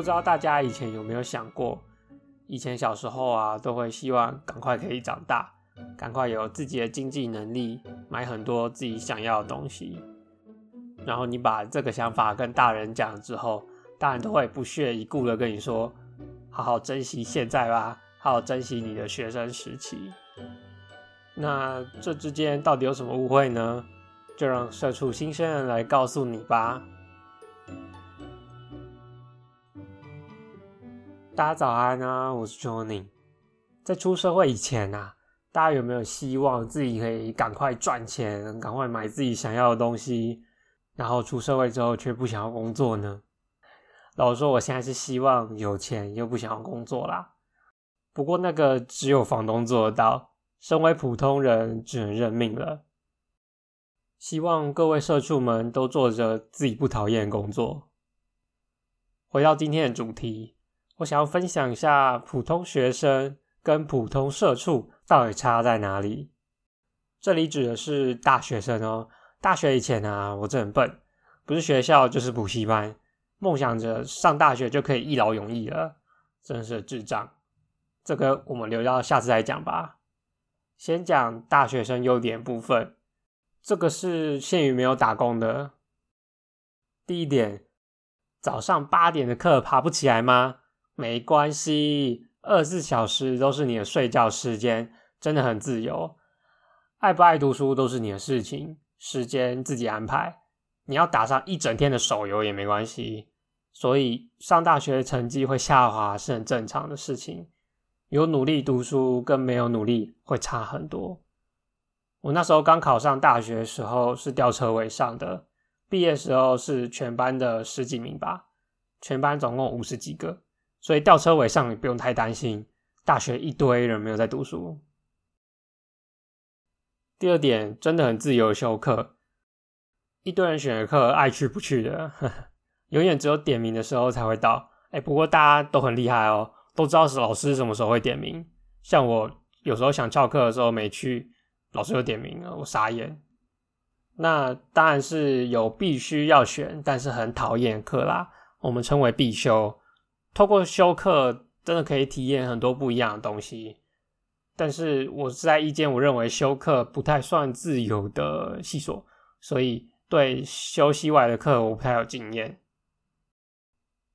不知道大家以前有没有想过，以前小时候啊，都会希望赶快可以长大，赶快有自己的经济能力，买很多自己想要的东西。然后你把这个想法跟大人讲之后，大人都会不屑一顾的跟你说：“好好珍惜现在吧，好好珍惜你的学生时期。”那这之间到底有什么误会呢？就让社畜新生人来告诉你吧。大家早安啊，我是 Johnny。在出社会以前啊，大家有没有希望自己可以赶快赚钱，赶快买自己想要的东西？然后出社会之后却不想要工作呢？老实说，我现在是希望有钱又不想要工作啦。不过那个只有房东做得到，身为普通人只能认命了。希望各位社畜们都做着自己不讨厌的工作。回到今天的主题。我想要分享一下普通学生跟普通社畜到底差在哪里。这里指的是大学生哦。大学以前啊，我真很笨，不是学校就是补习班，梦想着上大学就可以一劳永逸了，真是智障。这个我们留到下次再讲吧。先讲大学生优点部分，这个是限于没有打工的。第一点，早上八点的课爬不起来吗？没关系，二十四小时都是你的睡觉时间，真的很自由。爱不爱读书都是你的事情，时间自己安排。你要打上一整天的手游也没关系。所以上大学成绩会下滑是很正常的事情。有努力读书跟没有努力会差很多。我那时候刚考上大学的时候是吊车尾上的，毕业时候是全班的十几名吧，全班总共五十几个。所以吊车尾上也不用太担心，大学一堆人没有在读书。第二点，真的很自由修课，一堆人选的课爱去不去的，永远只有点名的时候才会到。哎，不过大家都很厉害哦，都知道是老师什么时候会点名。像我有时候想翘课的时候没去，老师就点名了，我傻眼。那当然是有必须要选，但是很讨厌课啦，我们称为必修。透过修课，真的可以体验很多不一样的东西。但是我是在意见，我认为修课不太算自由的系所，所以对修系外的课我不太有经验。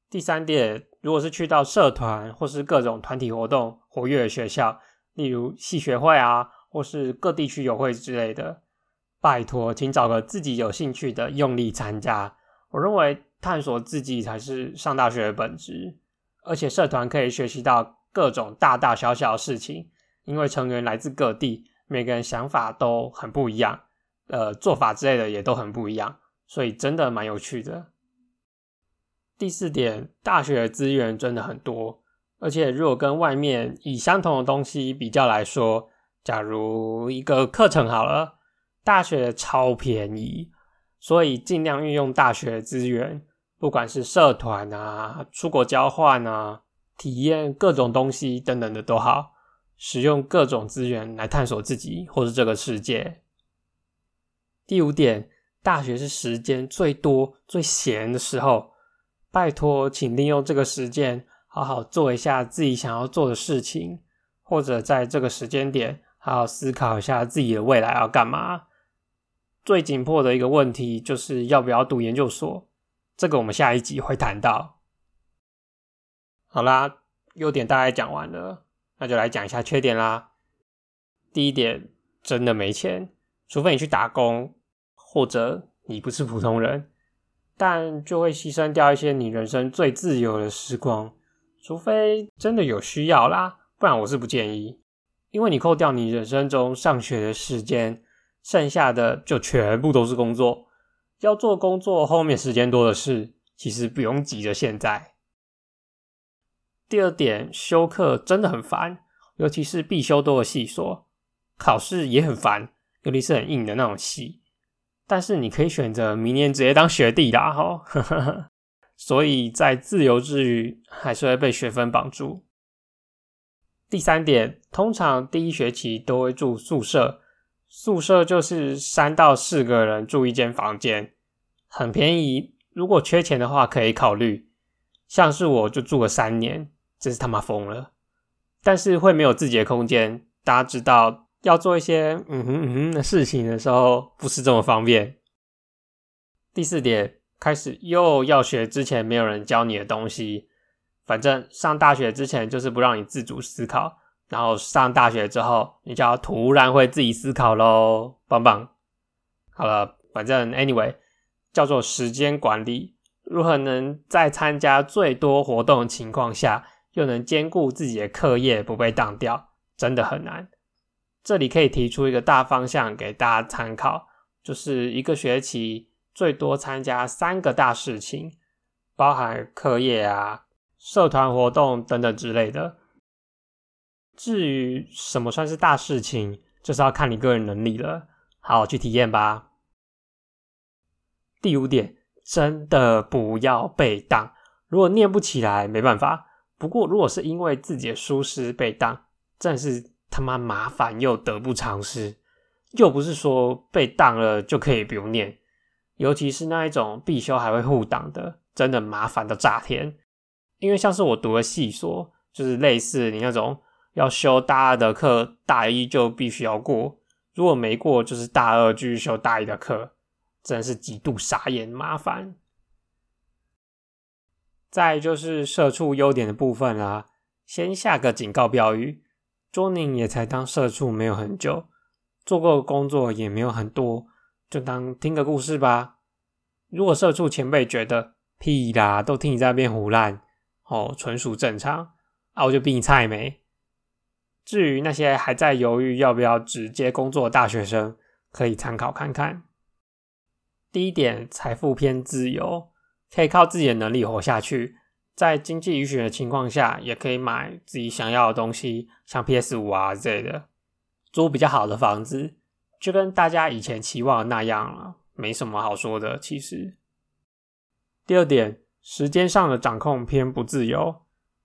第三点，如果是去到社团或是各种团体活动活跃的学校，例如系学会啊，或是各地区友会之类的，拜托，请找个自己有兴趣的，用力参加。我认为探索自己才是上大学的本质。而且社团可以学习到各种大大小小的事情，因为成员来自各地，每个人想法都很不一样，呃，做法之类的也都很不一样，所以真的蛮有趣的。第四点，大学的资源真的很多，而且如果跟外面以相同的东西比较来说，假如一个课程好了，大学超便宜，所以尽量运用大学资源。不管是社团啊、出国交换啊、体验各种东西等等的都好，使用各种资源来探索自己或是这个世界。第五点，大学是时间最多、最闲的时候，拜托，请利用这个时间好好做一下自己想要做的事情，或者在这个时间点好好思考一下自己的未来要干嘛。最紧迫的一个问题就是要不要读研究所。这个我们下一集会谈到。好啦，优点大概讲完了，那就来讲一下缺点啦。第一点，真的没钱，除非你去打工，或者你不是普通人。但就会牺牲掉一些你人生最自由的时光，除非真的有需要啦，不然我是不建议。因为你扣掉你人生中上学的时间，剩下的就全部都是工作，要做工作后面时间多的是，其实不用急着现在。第二点，修课真的很烦，尤其是必修多的系所，考试也很烦，尤其是很硬的那种系。但是你可以选择明年直接当学弟啦，哈。所以在自由之余，还是会被学分绑住。第三点，通常第一学期都会住宿舍，宿舍就是三到四个人住一间房间，很便宜。如果缺钱的话，可以考虑。像是我就住了三年。真是他妈疯了！但是会没有自己的空间，大家知道要做一些嗯哼嗯哼的事情的时候，不是这么方便。第四点，开始又要学之前没有人教你的东西。反正上大学之前就是不让你自主思考，然后上大学之后，你就要突然会自己思考喽，棒棒！好了，反正 anyway，叫做时间管理，如何能在参加最多活动的情况下。又能兼顾自己的课业不被当掉，真的很难。这里可以提出一个大方向给大家参考，就是一个学期最多参加三个大事情，包含课业啊、社团活动等等之类的。至于什么算是大事情，就是要看你个人能力了，好好去体验吧。第五点，真的不要被当，如果念不起来，没办法。不过，如果是因为自己的疏失被当，真是他妈麻烦又得不偿失。又不是说被当了就可以不用念，尤其是那一种必修还会互挡的，真的麻烦到炸天。因为像是我读的系所，就是类似你那种要修大二的课，大一就必须要过；如果没过，就是大二继续修大一的课，真是极度傻眼麻烦。再就是社畜优点的部分啦，先下个警告标语：卓宁也才当社畜没有很久，做过工作也没有很多，就当听个故事吧。如果社畜前辈觉得屁啦，都听你在那边胡乱，哦，纯属正常，啊，我就比你菜没。至于那些还在犹豫要不要直接工作的大学生，可以参考看看。第一点，财富偏自由。可以靠自己的能力活下去，在经济允许的情况下，也可以买自己想要的东西，像 PS 五啊之类的，租比较好的房子，就跟大家以前期望的那样了，没什么好说的。其实，第二点，时间上的掌控偏不自由，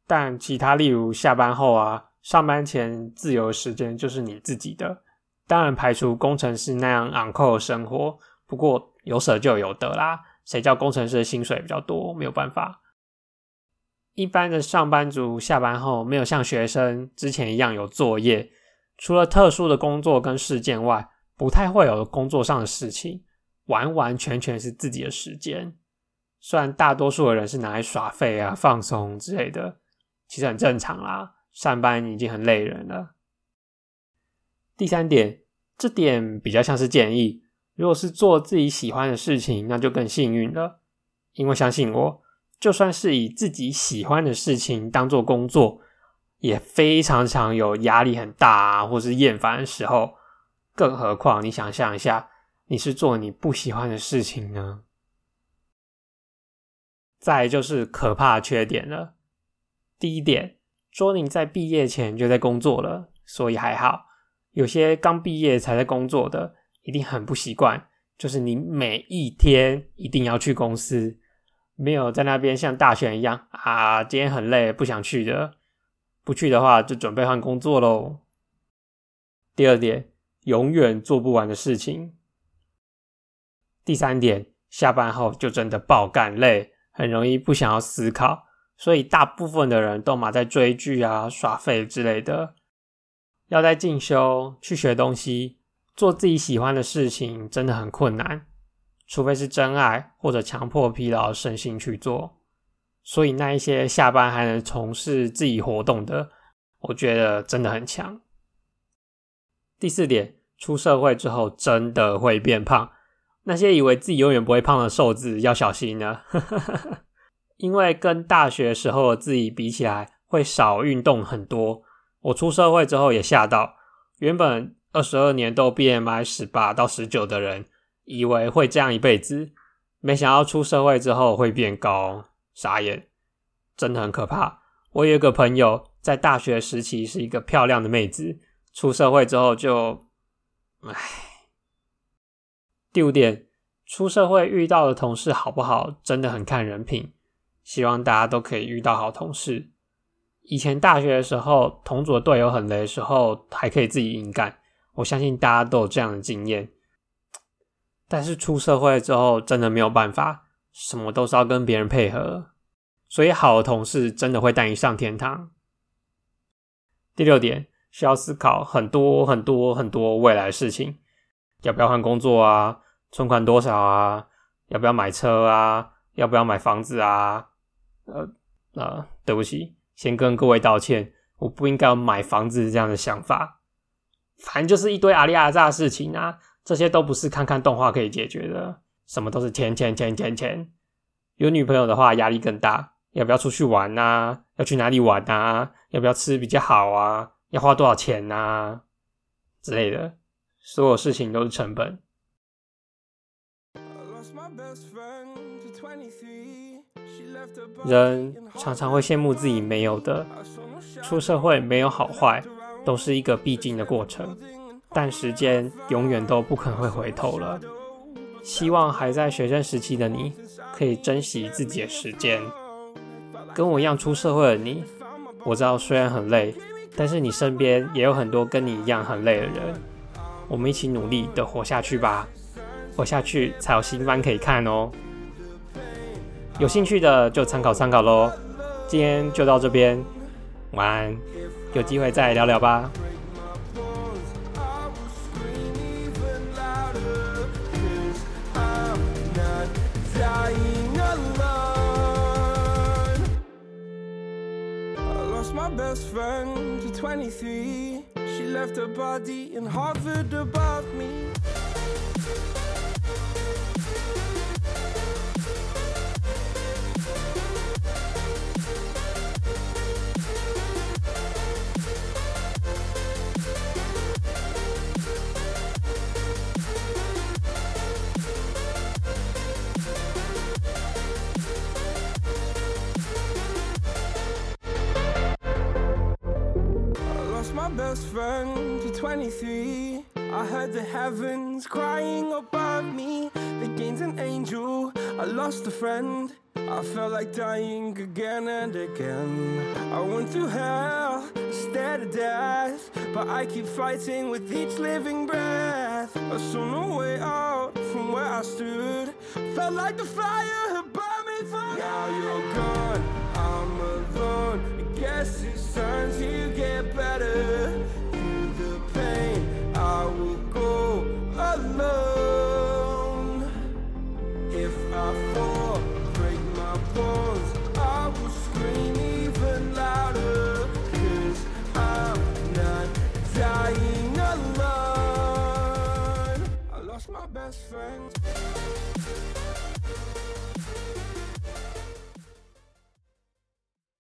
但其他例如下班后啊、上班前自由时间就是你自己的。当然排除工程师那样昂扣的生活，不过有舍就有得啦。谁叫工程师的薪水比较多？没有办法。一般的上班族下班后没有像学生之前一样有作业，除了特殊的工作跟事件外，不太会有工作上的事情，完完全全是自己的时间。虽然大多数的人是拿来耍废啊、放松之类的，其实很正常啦。上班已经很累人了。第三点，这点比较像是建议。如果是做自己喜欢的事情，那就更幸运了。因为相信我，就算是以自己喜欢的事情当做工作，也非常常有压力很大啊，或是厌烦的时候。更何况你想象一下，你是做你不喜欢的事情呢？再就是可怕的缺点了。第一点，说你在毕业前就在工作了，所以还好。有些刚毕业才在工作的。一定很不习惯，就是你每一天一定要去公司，没有在那边像大学一样啊，今天很累不想去的，不去的话就准备换工作喽。第二点，永远做不完的事情。第三点，下班后就真的爆干累，很容易不想要思考，所以大部分的人都马在追剧啊、耍废之类的，要在进修去学东西。做自己喜欢的事情真的很困难，除非是真爱或者强迫疲劳身心去做。所以那一些下班还能从事自己活动的，我觉得真的很强。第四点，出社会之后真的会变胖。那些以为自己永远不会胖的瘦子要小心了，因为跟大学时候的自己比起来，会少运动很多。我出社会之后也吓到，原本二十二年都 BMI 十八到十九的人，以为会这样一辈子，没想到出社会之后会变高，傻眼，真的很可怕。我有一个朋友在大学时期是一个漂亮的妹子，出社会之后就，唉。第五点，出社会遇到的同事好不好，真的很看人品。希望大家都可以遇到好同事。以前大学的时候，同组的队友很雷的时候，还可以自己硬干。我相信大家都有这样的经验。但是出社会之后，真的没有办法，什么都是要跟别人配合。所以好的同事真的会带你上天堂。第六点，需要思考很多很多很多未来的事情。要不要换工作啊？存款多少啊？要不要买车啊？要不要买房子啊？呃呃，对不起，先跟各位道歉，我不应该买房子这样的想法。反正就是一堆阿里阿扎的事情啊，这些都不是看看动画可以解决的，什么都是钱钱钱钱钱。有女朋友的话，压力更大。要不要出去玩啊？要去哪里玩啊？要不要吃比较好啊？要花多少钱啊？之类的。所有事情都是成本。人常常会羡慕自己没有的。出社会没有好坏，都是一个必经的过程。但时间永远都不可能会回头了。希望还在学生时期的你，可以珍惜自己的时间。跟我一样出社会的你，我知道虽然很累，但是你身边也有很多跟你一样很累的人。我们一起努力的活下去吧，活下去才有新番可以看哦。有兴趣的就参考参考喽。今天就到这边，晚安，有机会再聊聊吧。Best friend to 23. She left her body and hovered above me. Friend to 23. I heard the heavens crying above me. They gained an angel, I lost a friend. I felt like dying again and again. I went through hell, stared at death. But I keep fighting with each living breath. I saw no way out from where I stood. Felt like the fire had burned me through. Now you're gone, I'm alone. I guess it's time to get better.